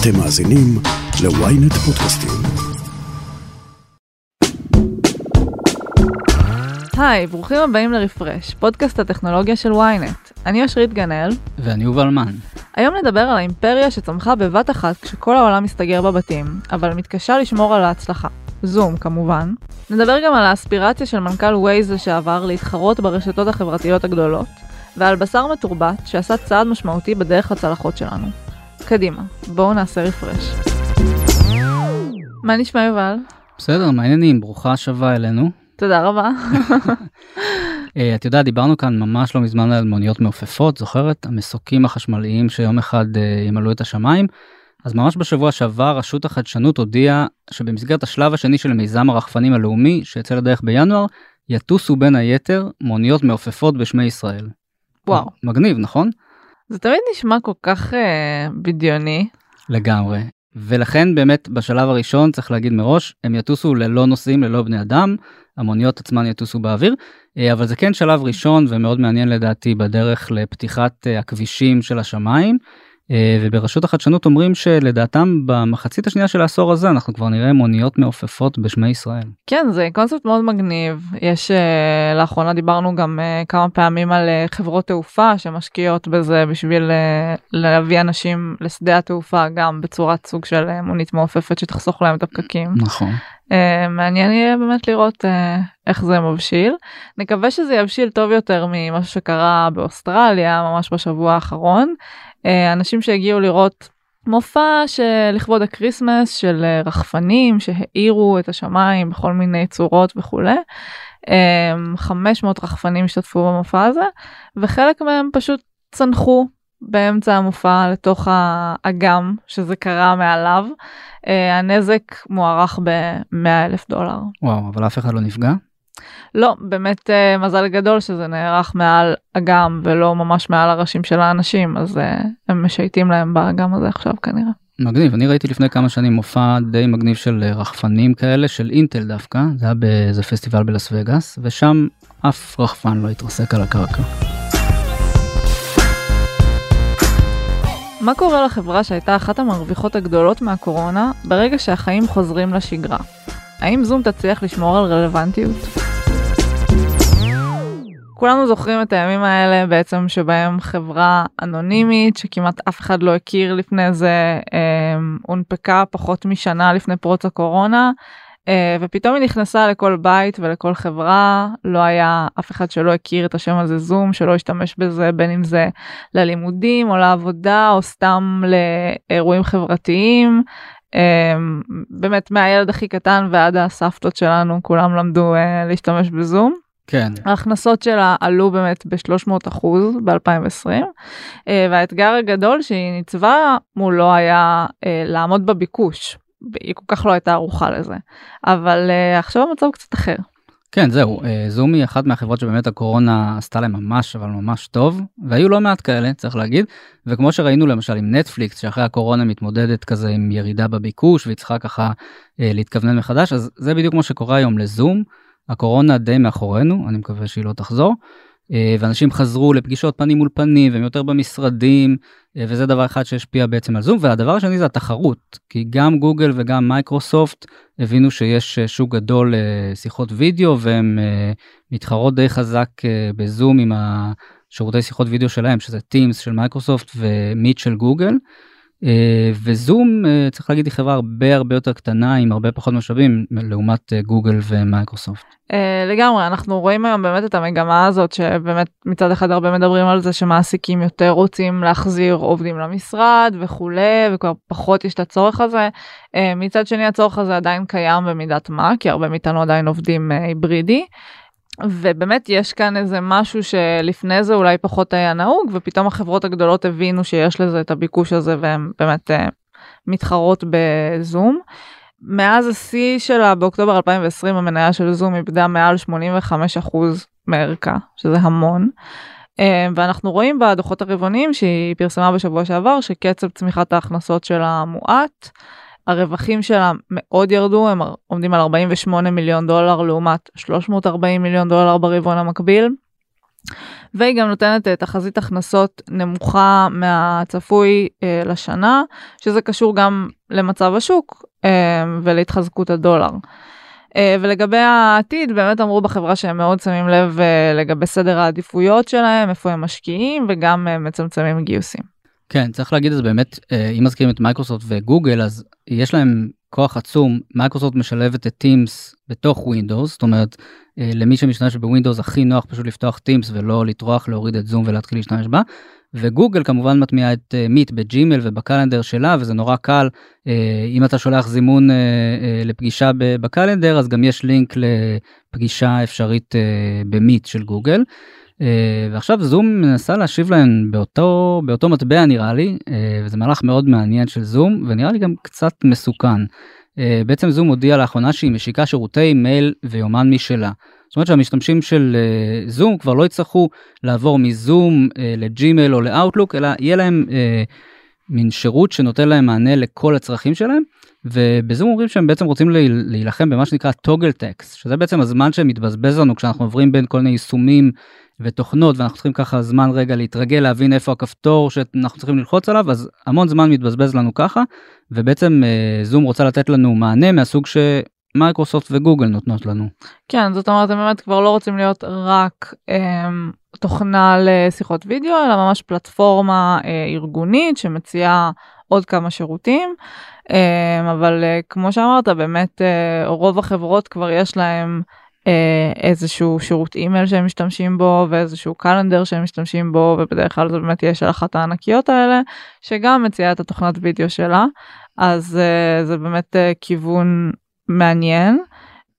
אתם מאזינים ל-ynet פודקאסטים. היי, ברוכים הבאים לרפרש, פודקאסט הטכנולוגיה של ynet. אני אשרית גנאל. ואני יובל מן. היום נדבר על האימפריה שצמחה בבת אחת כשכל העולם מסתגר בבתים, אבל מתקשה לשמור על ההצלחה. זום כמובן. נדבר גם על האספירציה של מנכ"ל ווייז לשעבר להתחרות ברשתות החברתיות הגדולות, ועל בשר מתורבת שעשה צעד משמעותי בדרך לצלחות שלנו. קדימה, בואו נעשה רפרש. מה נשמע יובל? בסדר, מעניינים, ברוכה השבה אלינו. תודה רבה. אה, את יודעת, דיברנו כאן ממש לא מזמן על מוניות מעופפות, זוכרת? המסוקים החשמליים שיום אחד אה, ימלאו את השמיים. אז ממש בשבוע שעבר רשות החדשנות הודיעה שבמסגרת השלב השני של מיזם הרחפנים הלאומי שיצא לדרך בינואר, יטוסו בין היתר מוניות מעופפות בשמי ישראל. וואו. מגניב, נכון? זה תמיד נשמע כל כך אה, בדיוני. לגמרי. ולכן באמת בשלב הראשון צריך להגיד מראש הם יטוסו ללא נוסעים ללא בני אדם המוניות עצמן יטוסו באוויר אה, אבל זה כן שלב ראשון ומאוד מעניין לדעתי בדרך לפתיחת אה, הכבישים של השמיים. אה, וברשות החדשנות אומרים שלדעתם במחצית השנייה של העשור הזה אנחנו כבר נראה מוניות מעופפות בשמי ישראל. כן זה קונספט מאוד מגניב יש uh, לאחרונה דיברנו גם uh, כמה פעמים על חברות תעופה שמשקיעות בזה בשביל להביא אנשים לשדה התעופה גם בצורת סוג של מונית מעופפת שתחסוך להם את הפקקים. נכון. אה, מעניין יהיה באמת לראות אה, איך זה מבשיל. נקווה שזה יבשיל טוב יותר ממה שקרה באוסטרליה ממש בשבוע האחרון. אה, אנשים שהגיעו לראות מופע שלכבוד ה Christmas של אה, רחפנים שהאירו את השמיים בכל מיני צורות וכולי. 500 אה, רחפנים השתתפו במופע הזה וחלק מהם פשוט צנחו באמצע המופע לתוך האגם שזה קרה מעליו. הנזק מוערך ב-100 אלף דולר. וואו, אבל אף אחד לא נפגע? לא, באמת uh, מזל גדול שזה נערך מעל אגם ולא ממש מעל הראשים של האנשים, אז uh, הם משייטים להם באגם הזה עכשיו כנראה. מגניב, אני ראיתי לפני כמה שנים מופע די מגניב של אה, רחפנים כאלה, של אינטל דווקא, זה היה באיזה פסטיבל בלאס וגאס, ושם אף רחפן לא התרסק על הקרקע. מה קורה לחברה שהייתה אחת המרוויחות הגדולות מהקורונה ברגע שהחיים חוזרים לשגרה? האם זום תצליח לשמור על רלוונטיות? כולנו זוכרים את הימים האלה בעצם שבהם חברה אנונימית שכמעט אף אחד לא הכיר לפני זה אה, הונפקה פחות משנה לפני פרוץ הקורונה אה, ופתאום היא נכנסה לכל בית ולכל חברה לא היה אף אחד שלא הכיר את השם הזה זום שלא השתמש בזה בין אם זה ללימודים או לעבודה או סתם לאירועים חברתיים. Um, באמת מהילד הכי קטן ועד הסבתות שלנו כולם למדו uh, להשתמש בזום. כן. ההכנסות שלה עלו באמת ב-300 אחוז ב-2020 uh, והאתגר הגדול שהיא ניצבה מולו היה uh, לעמוד בביקוש. היא כל כך לא הייתה ערוכה לזה אבל uh, עכשיו המצב קצת אחר. כן זהו זום היא אחת מהחברות שבאמת הקורונה עשתה להם ממש אבל ממש טוב והיו לא מעט כאלה צריך להגיד וכמו שראינו למשל עם נטפליקס שאחרי הקורונה מתמודדת כזה עם ירידה בביקוש והיא צריכה ככה להתכוונן מחדש אז זה בדיוק כמו שקורה היום לזום. הקורונה די מאחורינו, אני מקווה שהיא לא תחזור. אה, ואנשים חזרו לפגישות פנים מול פנים והם יותר במשרדים אה, וזה דבר אחד שהשפיע בעצם על זום והדבר השני זה התחרות כי גם גוגל וגם מייקרוסופט הבינו שיש אה, שוק גדול לשיחות וידאו והם מתחרות די חזק בזום עם השירותי שיחות וידאו שלהם שזה Teams של מייקרוסופט ו Meet של גוגל. אה, וזום אה, צריך להגיד היא חברה הרבה הרבה יותר קטנה עם הרבה פחות משאבים לעומת אה, גוגל ומייקרוסופט. לגמרי אנחנו רואים היום באמת את המגמה הזאת שבאמת מצד אחד הרבה מדברים על זה שמעסיקים יותר רוצים להחזיר עובדים למשרד וכולי וכבר פחות יש את הצורך הזה. מצד שני הצורך הזה עדיין קיים במידת מה כי הרבה מאיתנו עדיין עובדים היברידי. ובאמת יש כאן איזה משהו שלפני זה אולי פחות היה נהוג ופתאום החברות הגדולות הבינו שיש לזה את הביקוש הזה והם באמת uh, מתחרות בזום. מאז השיא שלה באוקטובר 2020 המניה של זום איבדה מעל 85% מערכה שזה המון. Uh, ואנחנו רואים בדוחות הרבעוניים שהיא פרסמה בשבוע שעבר שקצב צמיחת ההכנסות שלה מועט. הרווחים שלה מאוד ירדו, הם עומדים על 48 מיליון דולר לעומת 340 מיליון דולר ברבעון המקביל. והיא גם נותנת תחזית הכנסות נמוכה מהצפוי לשנה, שזה קשור גם למצב השוק ולהתחזקות הדולר. ולגבי העתיד באמת אמרו בחברה שהם מאוד שמים לב לגבי סדר העדיפויות שלהם, איפה הם משקיעים וגם מצמצמים גיוסים. כן צריך להגיד את זה באמת אם מזכירים את מייקרוסופט וגוגל אז יש להם כוח עצום מייקרוסופט משלבת את Teams בתוך ווינדוס זאת אומרת למי שמשתמש בווינדוס הכי נוח פשוט לפתוח Teams ולא לטרוח להוריד את זום ולהתחיל להשתמש בה. וגוגל כמובן מטמיעה את Meet בג'ימייל וב calendar שלה וזה נורא קל אם אתה שולח זימון לפגישה ב calendar אז גם יש לינק לפגישה אפשרית ב Meet של גוגל. אה, ועכשיו זום מנסה להשיב להם באותו באותו מטבע נראה לי אה, וזה מהלך מאוד מעניין של זום ונראה לי גם קצת מסוכן. אה, בעצם זום הודיע לאחרונה שהיא משיקה שירותי מייל ויומן משלה. זאת אומרת שהמשתמשים של זום כבר לא יצטרכו לעבור מזום לג'ימייל או לאוטלוק אלא יהיה להם מין שירות שנותן להם מענה לכל הצרכים שלהם ובזום אומרים שהם בעצם רוצים להילחם במה שנקרא toggle tax שזה בעצם הזמן שמתבזבז לנו כשאנחנו עוברים בין כל מיני יישומים ותוכנות ואנחנו צריכים ככה זמן רגע להתרגל להבין איפה הכפתור שאנחנו צריכים ללחוץ עליו אז המון זמן מתבזבז לנו ככה ובעצם זום רוצה לתת לנו מענה מהסוג שמייקרוסופט וגוגל נותנות לנו. כן זאת אומרת הם באמת כבר לא רוצים להיות רק הם, תוכנה לשיחות וידאו אלא ממש פלטפורמה אה, ארגונית שמציעה עוד כמה שירותים אבל אה, כמו שאמרת באמת אה, רוב החברות כבר יש להם. אה, איזשהו שירות אימייל שהם משתמשים בו ואיזשהו קלנדר שהם משתמשים בו ובדרך כלל זה באמת יהיה של אחת הענקיות האלה שגם מציעה את התוכנת וידאו שלה אז uh, זה באמת uh, כיוון מעניין.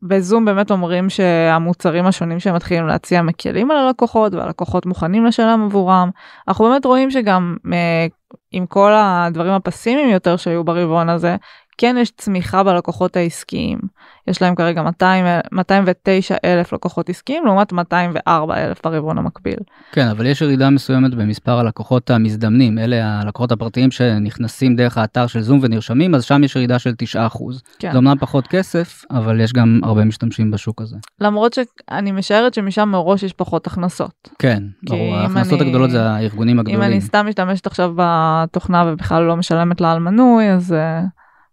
בזום באמת אומרים שהמוצרים השונים שהם מתחילים להציע מקלים על הלקוחות והלקוחות מוכנים לשלם עבורם. אנחנו באמת רואים שגם uh, עם כל הדברים הפסימיים יותר שהיו ברבעון הזה כן יש צמיחה בלקוחות העסקיים. יש להם כרגע 200, 209 אלף לקוחות עסקיים לעומת 204 אלף ברבעון המקביל. כן אבל יש ירידה מסוימת במספר הלקוחות המזדמנים אלה הלקוחות הפרטיים שנכנסים דרך האתר של זום ונרשמים אז שם יש ירידה של 9 אחוז. כן. זה אמנם פחות כסף אבל יש גם הרבה משתמשים בשוק הזה. למרות שאני משערת שמשם מראש יש פחות הכנסות. כן ברור ההכנסות אני, הגדולות זה הארגונים הגדולים. אם אני סתם משתמשת עכשיו בתוכנה ובכלל לא משלמת לה על מנוי אז.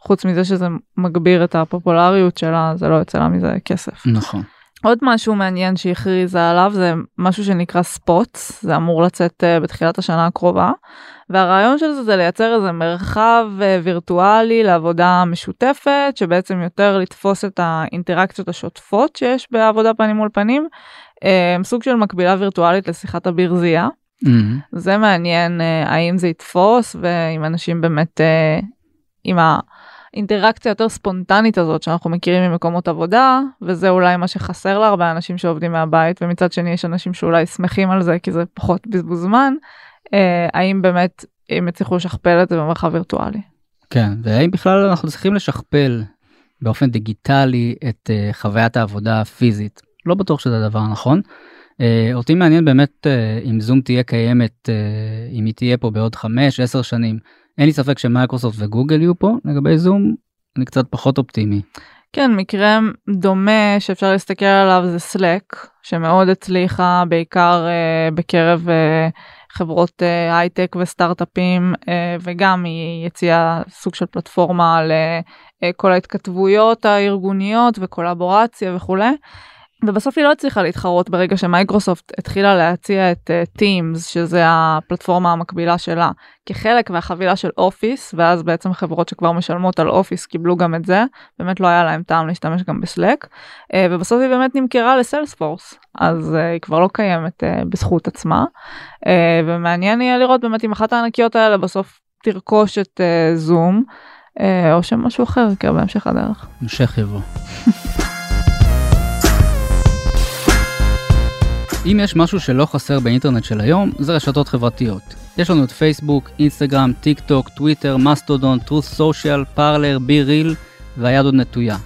אה, חוץ מזה שזה מגביר את הפופולריות שלה זה לא יוצא לה מזה כסף. נכון. עוד משהו מעניין שהכריזה עליו זה משהו שנקרא ספוטס זה אמור לצאת uh, בתחילת השנה הקרובה והרעיון של זה זה לייצר איזה מרחב uh, וירטואלי לעבודה משותפת שבעצם יותר לתפוס את האינטראקציות השוטפות שיש בעבודה פנים מול פנים uh, סוג של מקבילה וירטואלית לשיחת הברזייה. Mm-hmm. זה מעניין האם זה יתפוס ואם אנשים באמת עם ה... האינטראקציה יותר ספונטנית הזאת שאנחנו מכירים ממקומות עבודה וזה אולי מה שחסר להרבה אנשים שעובדים מהבית ומצד שני יש אנשים שאולי שמחים על זה כי זה פחות בזבוז זמן אה, האם באמת הם יצליחו לשכפל את זה במרחב וירטואלי. כן והאם בכלל אנחנו צריכים לשכפל באופן דיגיטלי את uh, חוויית העבודה הפיזית לא בטוח שזה הדבר הנכון. Uh, אותי מעניין באמת uh, אם זום תהיה קיימת uh, אם היא תהיה פה בעוד 5-10 שנים אין לי ספק שמייקרוסופט וגוגל יהיו פה לגבי זום אני קצת פחות אופטימי. כן מקרה דומה שאפשר להסתכל עליו זה סלק שמאוד הצליחה בעיקר uh, בקרב uh, חברות uh, הייטק וסטארט-אפים uh, וגם היא יציאה סוג של פלטפורמה לכל ההתכתבויות הארגוניות וקולבורציה וכולי. ובסוף היא לא הצליחה להתחרות ברגע שמייקרוסופט התחילה להציע את uh, Teams שזה הפלטפורמה המקבילה שלה כחלק מהחבילה של אופיס ואז בעצם חברות שכבר משלמות על אופיס קיבלו גם את זה באמת לא היה להם טעם להשתמש גם בסלק uh, ובסוף היא באמת נמכרה לסיילספורס אז uh, היא כבר לא קיימת uh, בזכות עצמה אה, ומעניין יהיה לראות באמת אם אחת הענקיות האלה בסוף תרכוש את זום אה, או שמשהו אחר יקרה בהמשך הדרך. המשך יבוא. אם יש משהו שלא חסר באינטרנט של היום, זה רשתות חברתיות. יש לנו את פייסבוק, אינסטגרם, טיק טוק, טוויטר, מסטודון, Truth Social, פארלר, BeReal, והיד עוד נטויה.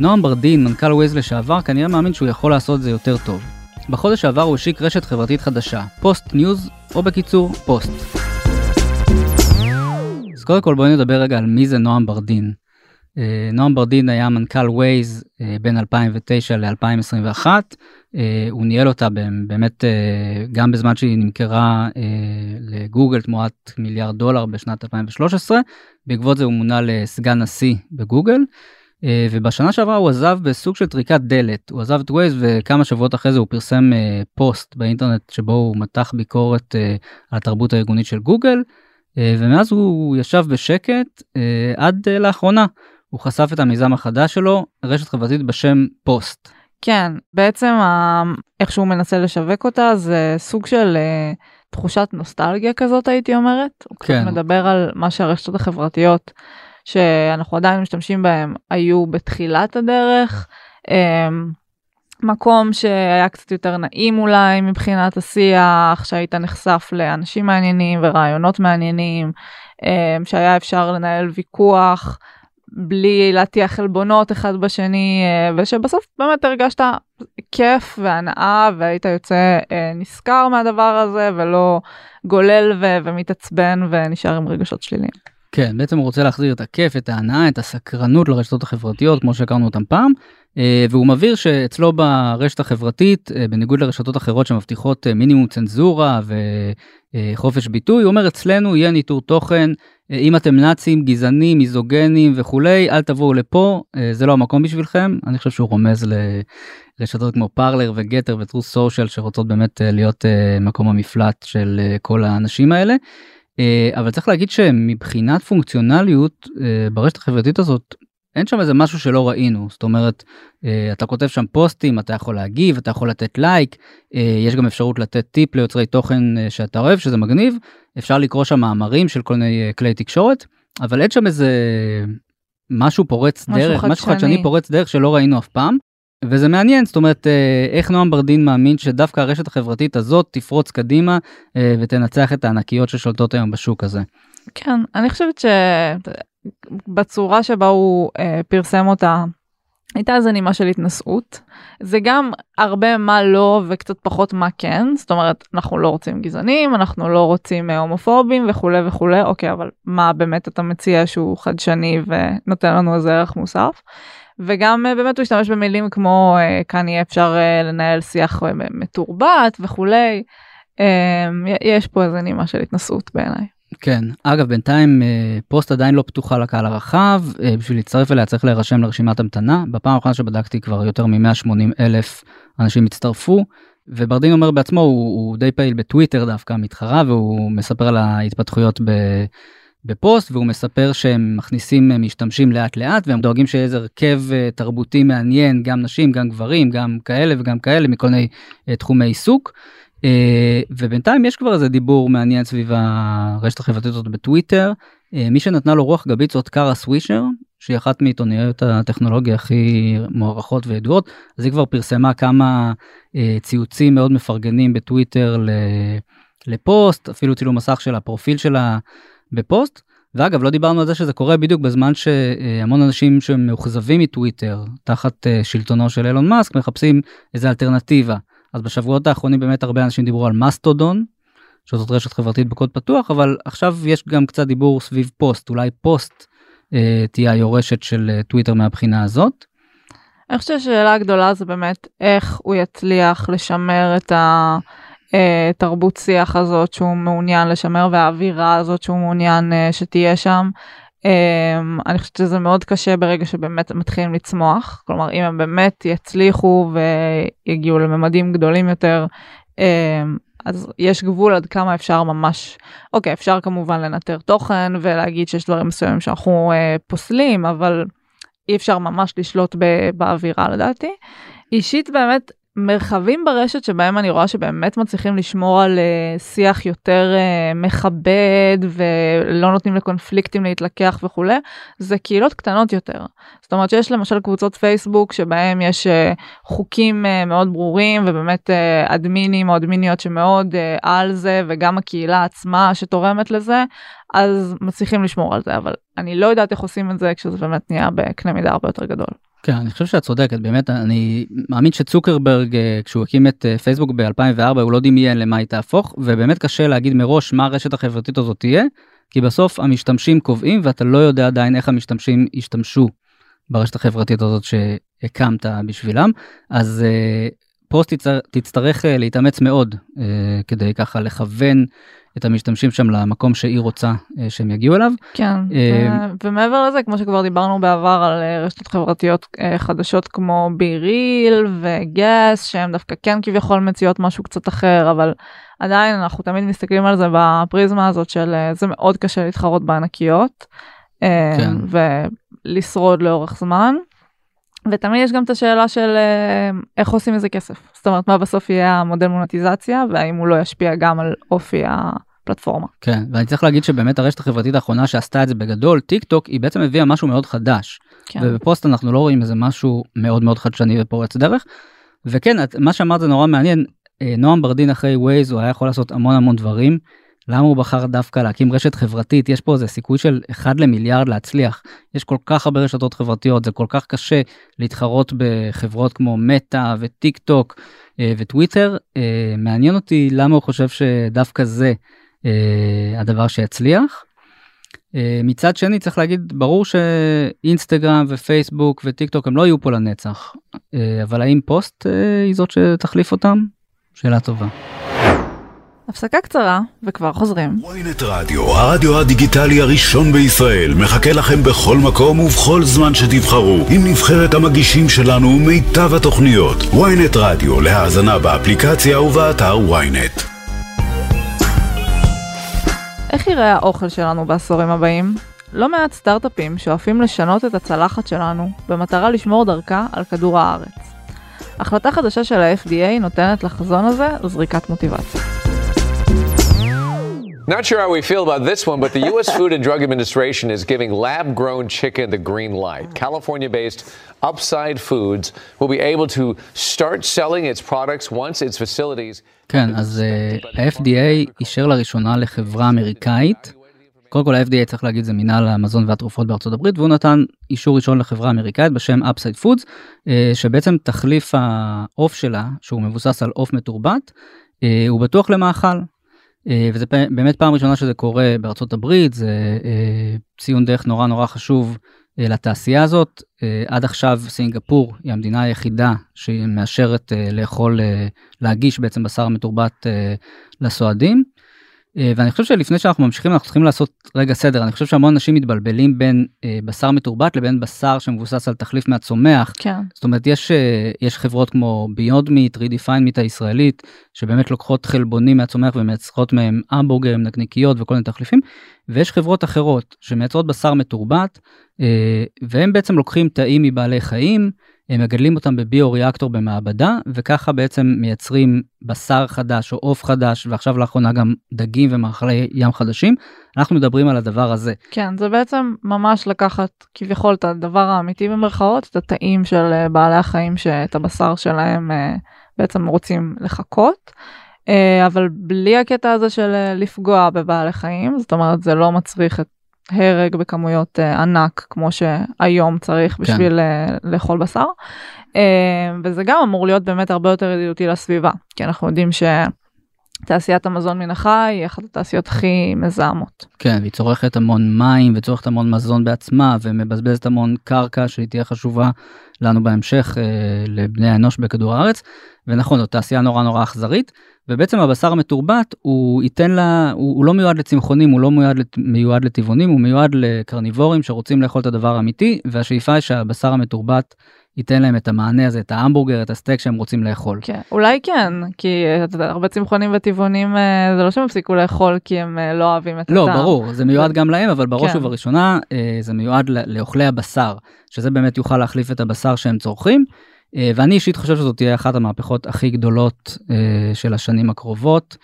נועם ברדין, מנכ"ל ווייז לשעבר, כנראה מאמין שהוא יכול לעשות זה יותר טוב. בחודש שעבר הוא השיק רשת חברתית חדשה, פוסט ניוז, או בקיצור, פוסט. אז קודם כל בואי נדבר רגע על מי זה נועם ברדין. אה, נועם ברדין היה מנכ"ל ווייז אה, בין 2009 ל-2021. הוא ניהל אותה באמת גם בזמן שהיא נמכרה לגוגל תמורת מיליארד דולר בשנת 2013. בעקבות זה הוא מונה לסגן נשיא בגוגל. ובשנה שעברה הוא עזב בסוג של טריקת דלת הוא עזב את ווייז וכמה שבועות אחרי זה הוא פרסם פוסט באינטרנט שבו הוא מתח ביקורת על התרבות הארגונית של גוגל ומאז הוא ישב בשקט עד לאחרונה הוא חשף את המיזם החדש שלו, רשת חברתית בשם פוסט. כן, בעצם איך שהוא מנסה לשווק אותה זה סוג של אה, תחושת נוסטלגיה כזאת הייתי אומרת. הוא כן. מדבר על מה שהרשתות החברתיות שאנחנו עדיין משתמשים בהם היו בתחילת הדרך. Um, מקום שהיה קצת יותר נעים אולי מבחינת השיח, שהיית נחשף לאנשים מעניינים ורעיונות מעניינים, um, שהיה אפשר לנהל ויכוח. בלי להטיח עלבונות אחד בשני אה, ושבסוף באמת הרגשת כיף והנאה והיית יוצא אה, נשכר מהדבר הזה ולא גולל ו- ומתעצבן ונשאר עם רגשות שליליים. כן בעצם הוא רוצה להחזיר את הכיף את ההנאה את הסקרנות לרשתות החברתיות כמו שהכרנו אותם פעם והוא מבהיר שאצלו ברשת החברתית בניגוד לרשתות אחרות שמבטיחות מינימום צנזורה וחופש ביטוי הוא אומר אצלנו יהיה ניטור תוכן אם אתם נאצים, גזענים, מיזוגנים וכולי, אל תבואו לפה, אה, זה לא המקום בשבילכם. אני חושב שהוא רומז לרשתות כמו פארלר וגטר וטרו סושיאל שרוצות באמת אה, להיות אה, מקום המפלט של כל האנשים האלה. אבל צריך להגיד שמבחינת פונקציונליות ברשת החברתית הזאת אין שם איזה משהו שלא ראינו זאת אומרת אתה כותב שם פוסטים אתה יכול להגיב אתה יכול לתת לייק יש גם אפשרות לתת טיפ ליוצרי תוכן שאתה אוהב שזה מגניב אפשר לקרוא שם מאמרים של כל מיני כלי תקשורת אבל אין שם איזה משהו פורץ משהו דרך חדשני. משהו חדשני פורץ דרך שלא ראינו אף פעם. וזה מעניין זאת אומרת איך נועם ברדין מאמין שדווקא הרשת החברתית הזאת תפרוץ קדימה ותנצח את הענקיות ששולטות היום בשוק הזה. כן אני חושבת שבצורה שבה הוא אה, פרסם אותה הייתה איזה נימה של התנשאות זה גם הרבה מה לא וקצת פחות מה כן זאת אומרת אנחנו לא רוצים גזענים אנחנו לא רוצים אה, הומופובים וכולי וכולי אוקיי אבל מה באמת אתה מציע שהוא חדשני ונותן לנו איזה ערך מוסף. וגם אה, באמת הוא השתמש במילים כמו אה, כאן יהיה אפשר לנהל שיח מתורבת וכולי יש פה איזה נימה של התנשאות בעיניי. כן אגב בינתיים אה, פוסט עדיין לא פתוחה לקהל הרחב אה, בשביל להצטרף אליה צריך להירשם לרשימת המתנה בפעם האחרונה שבדקתי כבר יותר מ-180 אלף אנשים הצטרפו וברדין אומר בעצמו הוא, הוא די פעיל בטוויטר דווקא מתחרה והוא מספר על ההתפתחויות ב... בפוסט והוא מספר שהם מכניסים אה, משתמשים לאט לאט והם דואגים שיהיה איזה הרכב תרבותי מעניין גם נשים גם גברים גם כאלה וגם כאלה מכל מיני תחומי עיסוק. אה, ובינתיים יש כבר איזה דיבור מעניין סביב הרשת החברתית הזאת בטוויטר. אה, מי שנתנה לו רוח גבית זאת קארה סווישר שהיא אחת מעיתונאיות הטכנולוגיה הכי מוערכות וידועות אז היא כבר פרסמה כמה אה, ציוצים מאוד מפרגנים בטוויטר לפוסט אפילו צילום מסך של הפרופיל שלה בפוסט. ואגב לא דיברנו על זה שזה קורה בדיוק בזמן שהמון אנשים שמאוכזבים מטוויטר תחת שלטונו של אילון מאסק מחפשים איזה אלטרנטיבה אז בשבועות האחרונים באמת הרבה אנשים דיברו על מסטודון, שזאת רשת חברתית בקוד פתוח, אבל עכשיו יש גם קצת דיבור סביב פוסט, אולי פוסט אה, תהיה היורשת של אה, טוויטר מהבחינה הזאת. אני חושבת שהשאלה הגדולה זה באמת איך הוא יצליח לשמר את התרבות אה, שיח הזאת שהוא מעוניין לשמר והאווירה הזאת שהוא מעוניין אה, שתהיה שם. Um, אני חושבת שזה מאוד קשה ברגע שבאמת מתחילים לצמוח כלומר אם הם באמת יצליחו ויגיעו לממדים גדולים יותר um, אז יש גבול עד כמה אפשר ממש אוקיי אפשר כמובן לנטר תוכן ולהגיד שיש דברים מסוימים שאנחנו uh, פוסלים אבל אי אפשר ממש לשלוט באווירה לדעתי. אישית באמת מרחבים ברשת שבהם אני רואה שבאמת מצליחים לשמור על uh, שיח יותר uh, מכבד ולא נותנים לקונפליקטים להתלקח וכולי, זה קהילות קטנות יותר. זאת אומרת שיש למשל קבוצות פייסבוק שבהם יש uh, חוקים uh, מאוד ברורים ובאמת uh, אדמינים או אדמיניות שמאוד uh, על זה וגם הקהילה עצמה שתורמת לזה, אז מצליחים לשמור על זה, אבל אני לא יודעת איך עושים את זה כשזה באמת נהיה בקנה מידה הרבה יותר גדול. כן, אני חושב שאת צודקת, באמת, אני מאמין שצוקרברג, אה, כשהוא הקים את אה, פייסבוק ב-2004, הוא לא דמיין למה היא תהפוך, ובאמת קשה להגיד מראש מה הרשת החברתית הזאת תהיה, כי בסוף המשתמשים קובעים ואתה לא יודע עדיין איך המשתמשים ישתמשו ברשת החברתית הזאת שהקמת בשבילם. אז פוסט תצטרך, תצטרך להתאמץ מאוד כדי ככה לכוון את המשתמשים שם למקום שהיא רוצה אה, שהם יגיעו אליו. כן, אה, ומעבר לזה, כמו שכבר דיברנו בעבר על אה, רשתות חברתיות חדשות כמו ביריל וגס, שהם דווקא כן כביכול מציעות משהו קצת אחר, אבל עדיין אנחנו תמיד מסתכלים על זה בפריזמה הזאת של זה מאוד קשה להתחרות בענקיות, כן. ולשרוד לאורך זמן. ותמיד יש גם את השאלה של איך עושים איזה כסף. זאת אומרת, מה בסוף יהיה המודל מונטיזציה, והאם הוא לא ישפיע גם על אופי הפלטפורמה. כן, ואני צריך להגיד שבאמת הרשת החברתית האחרונה שעשתה את זה בגדול, טיק טוק, היא בעצם הביאה משהו מאוד חדש. כן. ובפוסט אנחנו לא רואים איזה משהו מאוד מאוד חדשני ופורץ דרך. וכן, מה שאמרת זה נורא מעניין, אה, נועם ברדין אחרי ווייז, הוא היה יכול לעשות המון המון דברים. למה הוא בחר דווקא להקים רשת חברתית? יש פה איזה סיכוי של 1 למיליארד להצליח. יש כל כך הרבה רשתות חברתיות, זה כל כך קשה להתחרות בחברות כמו מטא וטיק טוק אה, וטוויטר. אה, מעניין אותי למה הוא חושב שדווקא זה אה, הדבר שיצליח. מצד שני צריך להגיד ברור שאינסטגרם ופייסבוק וטיק טוק הם לא יהיו פה לנצח אבל האם פוסט היא זאת שתחליף אותם? שאלה טובה. הפסקה קצרה וכבר חוזרים. ynet רדיו, הרדיו הדיגיטלי הראשון בישראל, מחכה לכם בכל מקום ובכל זמן שתבחרו, עם נבחרת המגישים שלנו ומיטב התוכניות. ynet רדיו, להאזנה באפליקציה ובאתר ynet. איך יראה האוכל שלנו בעשורים הבאים? לא מעט סטארט-אפים שואפים לשנות את הצלחת שלנו במטרה לשמור דרכה על כדור הארץ. החלטה חדשה של ה-FDA נותנת לחזון הזה זריקת מוטיבציה. Not sure how we feel about this one, but the U.S. Food and Drug Administration is giving lab grown chicken the green light. California based Upside Foods will be able to start selling its products once its facilities. כן, אז uh, ה-FDA אישר לראשונה לחברה אמריקאית. קודם כל ה-FDA צריך להגיד זה מנהל המזון והתרופות בארצות הברית והוא נתן אישור ראשון לחברה אמריקאית בשם Upside Foods uh, שבעצם תחליף העוף שלה שהוא מבוסס על עוף מתורבת uh, הוא בטוח למאכל אה, וזה באמת פעם ראשונה שזה קורה בארצות הברית, זה אה, ציון דרך נורא נורא חשוב אה, לתעשייה הזאת. עד עכשיו סינגפור היא המדינה היחידה שמאשרת לאכול, להגיש בעצם בשר מתורבת לסועדים. אה, ואני חושב שלפני שאנחנו ממשיכים אנחנו צריכים לעשות רגע סדר אני חושב שהמון אנשים מתבלבלים בין אה, בשר מתורבת לבין בשר שמבוסס על תחליף מהצומח. כן. זאת אומרת יש אה, יש חברות כמו ביונד מיט, רידיפיין מיט הישראלית שבאמת לוקחות חלבונים מהצומח ומייצרות מהם המבורגרים נקניקיות וכל מיני תחליפים ויש חברות אחרות שמייצרות בשר מתורבת אה, והם בעצם לוקחים תאים מבעלי חיים. הם מגדלים אותם בביו-ריאקטור במעבדה, וככה בעצם מייצרים בשר חדש או עוף חדש, ועכשיו לאחרונה גם דגים ומאכלי ים חדשים. אנחנו מדברים על הדבר הזה. כן, זה בעצם ממש לקחת כביכול את הדבר האמיתי במרכאות, את התאים של אה, בעלי החיים שאת הבשר שלהם אה, בעצם רוצים לחכות. אה, אבל בלי הקטע הזה של לפגוע בבעלי חיים, זאת אומרת זה לא מצריך את הרג בכמויות uh, ענק כמו שהיום צריך כן. בשביל כן. לאכול בשר. Uh, וזה גם אמור להיות באמת הרבה יותר ידידותי לסביבה כי אנחנו יודעים שתעשיית המזון מן החי היא אחת התעשיות הכי מזהמות. כן, והיא צורכת המון מים וצורכת המון מזון בעצמה ומבזבזת המון קרקע שהיא תהיה חשובה לנו בהמשך uh, לבני האנוש בכדור הארץ. ונכון זו תעשייה נורא נורא אכזרית. ובעצם הבשר המתורבת הוא ייתן לה, הוא, הוא לא מיועד לצמחונים, הוא לא מיועד, מיועד לטבעונים, הוא מיועד לקרניבורים שרוצים לאכול את הדבר האמיתי, והשאיפה היא שהבשר המתורבת ייתן להם את המענה הזה, את ההמבורגר, את הסטייק שהם רוצים לאכול. כן, אולי כן, כי הרבה צמחונים וטבעונים אה, זה לא שהם הפסיקו לאכול כי הם אה, לא אוהבים את לא, הטעם. לא, ברור, זה מיועד גם להם, אבל בראש כן. ובראשונה אה, זה מיועד לאוכלי הבשר, שזה באמת יוכל להחליף את הבשר שהם צורכים. ואני אישית חושב שזאת תהיה אחת המהפכות הכי גדולות של השנים הקרובות.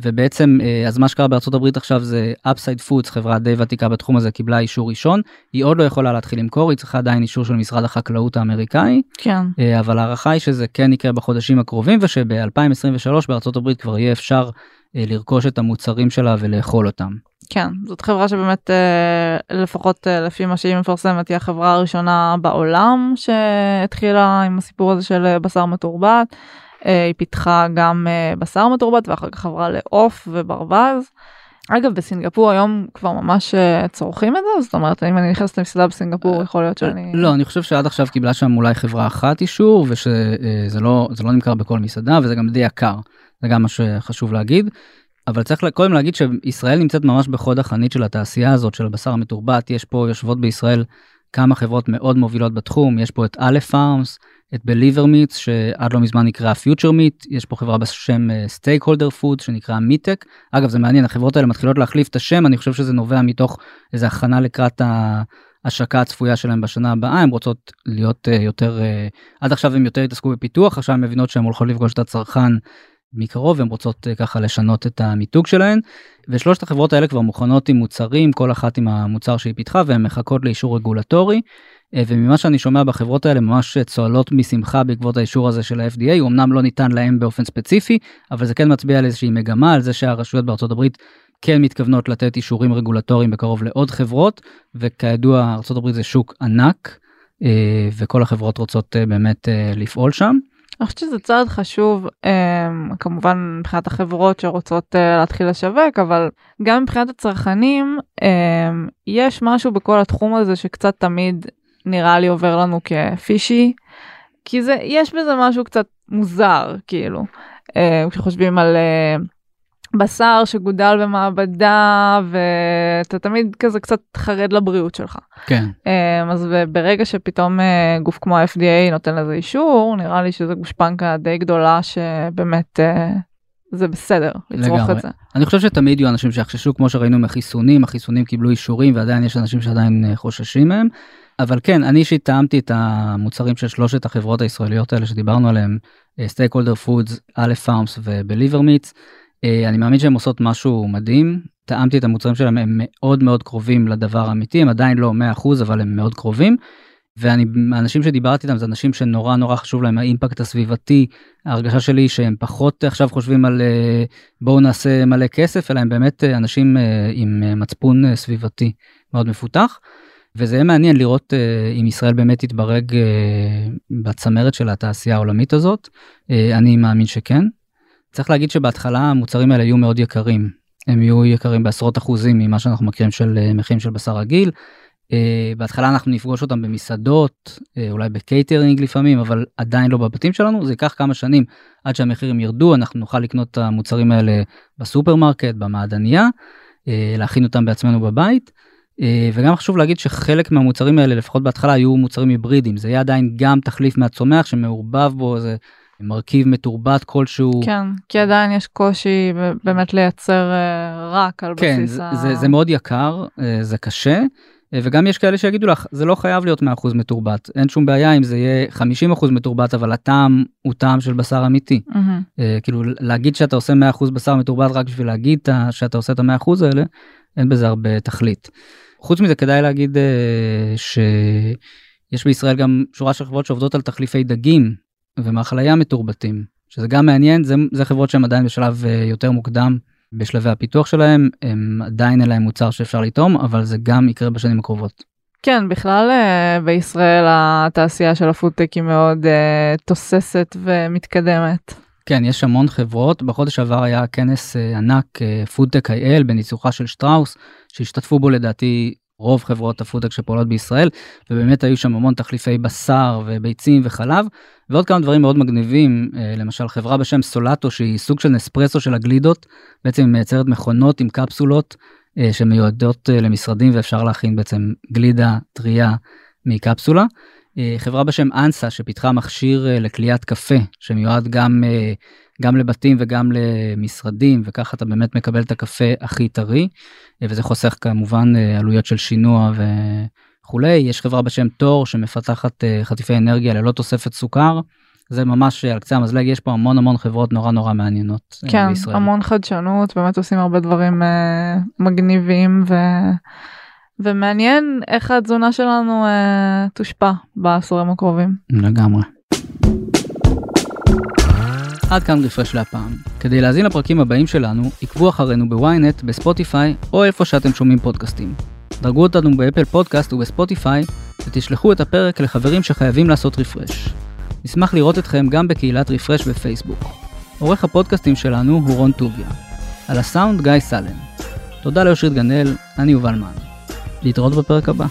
ובעצם אה, אז מה שקרה בארצות הברית עכשיו זה Upside Foods חברה די ותיקה בתחום הזה קיבלה אישור ראשון היא עוד לא יכולה להתחיל למכור היא צריכה עדיין אישור של משרד החקלאות האמריקאי כן אבל ההערכה היא שזה כן יקרה בחודשים הקרובים ושב2023 בארצות הברית כבר יהיה אפשר לרכוש את המוצרים שלה ולאכול אותם. כן, זאת חברה שבאמת אה, לפחות אה, לפי מה שהיא מפרסמת היא החברה הראשונה בעולם שהתחילה עם הסיפור הזה של אה, בשר מתורבת. היא פיתחה גם בשר מתורבת ואחר כך עברה לעוף וברווז. אגב בסינגפור היום כבר ממש אה, צורכים את זה זאת אומרת אם אני נכנסת למסעדה בסינגפור יכול להיות שאני לא אני חושב שעד עכשיו קיבלה שם אולי חברה אחת אישור ושזה לא זה לא נמכר בכל מסעדה וזה גם די יקר זה גם מה שחשוב להגיד. אבל צריך קודם להגיד שישראל נמצאת ממש בחוד החנית של התעשייה הזאת של הבשר המתורבת יש פה יושבות בישראל כמה חברות מאוד מובילות בתחום יש פה את Aleph Farms את Believer Meats שעד לא מזמן נקרא Future Meat יש פה חברה בשם Steakholder Food שנקרא MeaTech אגב זה מעניין החברות האלה מתחילות להחליף את השם אני חושב שזה נובע מתוך איזה הכנה לקראת ההשקה הצפויה שלהם בשנה הבאה הם רוצות להיות uh, יותר uh, עד עכשיו הם יותר התעסקו בפיתוח עכשיו הם מבינות שהם הולכות לפגוש את הצרכן מקרוב הן רוצות uh, ככה לשנות את המיתוג שלהן. ושלושת החברות האלה כבר מוכנות עם מוצרים כל אחת עם המוצר שהיא פיתחה והן מחכות לאישור רגולטורי וממה שאני שומע בחברות האלה ממש צוהלות משמחה בעקבות האישור הזה של ה-FDA, הוא אמנם לא ניתן להם באופן ספציפי, אבל זה כן מצביע על איזושהי מגמה, על זה שהרשויות בארצות הברית כן מתכוונות לתת אישורים רגולטוריים בקרוב לעוד חברות, וכידוע ארצות הברית זה שוק ענק, אה, וכל החברות רוצות אה, באמת לפעול שם. אני חושבת שזה צעד חשוב כמובן מבחינת החברות שרוצות להתחיל לשווק אבל גם מבחינת הצרכנים יש משהו בכל התחום הזה שקצת תמיד נראה לי עובר לנו כפישי, כי זה, יש בזה משהו קצת מוזר, כאילו, אה, כשחושבים על אה, בשר שגודל במעבדה, ואתה תמיד כזה קצת חרד לבריאות שלך. כן. אה, אז ברגע שפתאום גוף כמו ה-FDA נותן לזה אישור, נראה לי שזה גושפנקה די גדולה שבאמת... זה בסדר לצרוך לגמרי. את זה. אני חושב שתמיד יהיו אנשים שיחששו כמו שראינו מחיסונים החיסונים קיבלו אישורים ועדיין יש אנשים שעדיין חוששים מהם אבל כן, אני אישית טעמתי את המוצרים של שלושת החברות הישראליות האלה שדיברנו עליהם, Steakholder Foods, Aleph Farms ו Believer Meats. אני מאמין שהן עושות משהו מדהים. טעמתי את המוצרים שלהם, הם מאוד מאוד קרובים לדבר האמיתי, הם עדיין לא 100% אבל הם מאוד קרובים. ואני, האנשים שדיברתי איתם זה אנשים שנורא נורא חשוב להם האימפקט הסביבתי. ההרגשה שלי שהם פחות עכשיו חושבים על אה, בואו נעשה מלא כסף, אלא הם באמת אה, אנשים אה, עם מצפון סביבתי מאוד מפותח. וזה יהיה מעניין לראות אה, אם ישראל באמת תתברג אה, בצמרת של התעשייה העולמית הזאת. אה, אני מאמין שכן. צריך להגיד שבהתחלה המוצרים האלה יהיו מאוד יקרים. הם יהיו יקרים בעשרות אחוזים ממה שאנחנו מכירים של מחירים של בשר רגיל. בהתחלה אנחנו נפגוש אותם במסעדות, אולי בקייטרינג לפעמים, אבל עדיין לא בבתים שלנו. זה ייקח כמה שנים עד שהמחירים ירדו, אנחנו נוכל לקנות את המוצרים האלה בסופרמרקט, במעדניה, להכין אותם בעצמנו בבית. אה, וגם חשוב להגיד שחלק מהמוצרים האלה לפחות בהתחלה היו מוצרים היברידיים זה יהיה עדיין גם תחליף מהצומח שמעורבב בו איזה מרכיב מתורבת כלשהו. כן כי עדיין יש קושי באמת לייצר אה, רק על כן, בסיס זה, ה... זה, זה מאוד יקר אה, זה קשה. וגם יש כאלה שיגידו לך זה לא חייב להיות 100% מתורבת אין שום בעיה אם זה יהיה 50% מתורבת אבל הטעם הוא טעם של בשר אמיתי. Mm-hmm. כאילו להגיד שאתה עושה 100% בשר מתורבת רק בשביל להגיד שאתה עושה את ה-100% האלה אין בזה הרבה תכלית. חוץ מזה כדאי להגיד uh, שיש בישראל גם שורה של חברות שעובדות על תחליפי דגים ומאכלי ים מתורבתים שזה גם מעניין זה, זה חברות שהן עדיין בשלב אה, יותר מוקדם בשלבי הפיתוח שלהם הם עדיין אין להם מוצר שאפשר לטעום אבל זה גם יקרה בשנים הקרובות. כן בכלל אה, בישראל התעשייה של הפודטק היא מאוד אה, תוססת ומתקדמת. כן, יש המון חברות. בחודש שעבר היה כנס אה, ענק, FoodTech אה, IL, בניצוחה של שטראוס, שהשתתפו בו לדעתי רוב חברות הפודטק שפועלות בישראל, ובאמת היו שם המון תחליפי בשר וביצים וחלב, ועוד כמה דברים מאוד מגניבים, uh, למשל חברה בשם סולטו, שהיא סוג של נספרסו של הגלידות, בעצם היא מייצרת מכונות עם קפסולות שמיועדות למשרדים ואפשר להכין בעצם גלידה טריה מקפסולה. אה, חברה בשם אנסה שפיתחה מכשיר אה, לקליית קפה שמיועד גם אה, גם לבתים וגם למשרדים וככה אתה באמת מקבל את הקפה הכי טרי וזה חוסך כמובן עלויות של שינוע וכולי יש חברה בשם תור שמפתחת חטיפי אנרגיה ללא תוספת סוכר. זה ממש על קצה המזלג יש פה המון המון חברות נורא נורא מעניינות כן, בישראל. המון חדשנות באמת עושים הרבה דברים מגניבים ו... ומעניין איך התזונה שלנו אה, תושפע בעשורים הקרובים. לגמרי. עד כאן רפרש להפעם. כדי להזין לפרקים הבאים שלנו, עקבו אחרינו ב ynet, בספוטיפיי, או איפה שאתם שומעים פודקאסטים. דרגו אותנו ב Apple Podcast ובספוטיפיי, ותשלחו את הפרק לחברים שחייבים לעשות refresh. נשמח לראות אתכם גם בקהילת Refresh בפייסבוק. עורך הפודקאסטים שלנו הוא רון טוביה. על הסאונד גיא סלם. תודה לאושרית גנאל, אני יובל מן. להתראות בפרק הבא.